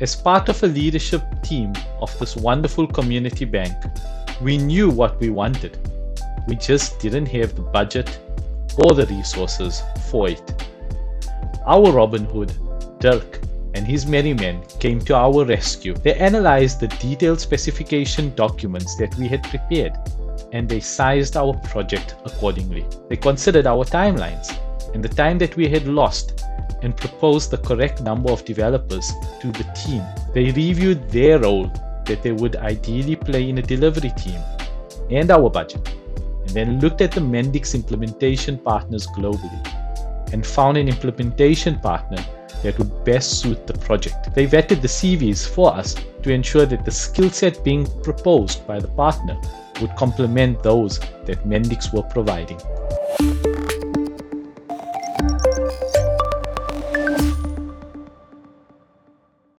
As part of a leadership team of this wonderful community bank, we knew what we wanted. We just didn't have the budget or the resources for it. Our Robin Hood, Dirk, and his merry men came to our rescue. They analyzed the detailed specification documents that we had prepared and they sized our project accordingly. They considered our timelines and the time that we had lost and proposed the correct number of developers to the team. They reviewed their role that they would ideally play in a delivery team and our budget, and then looked at the Mendix implementation partners globally and found an implementation partner that would best suit the project. They vetted the CVs for us to ensure that the skill set being proposed by the partner would complement those that Mendix were providing.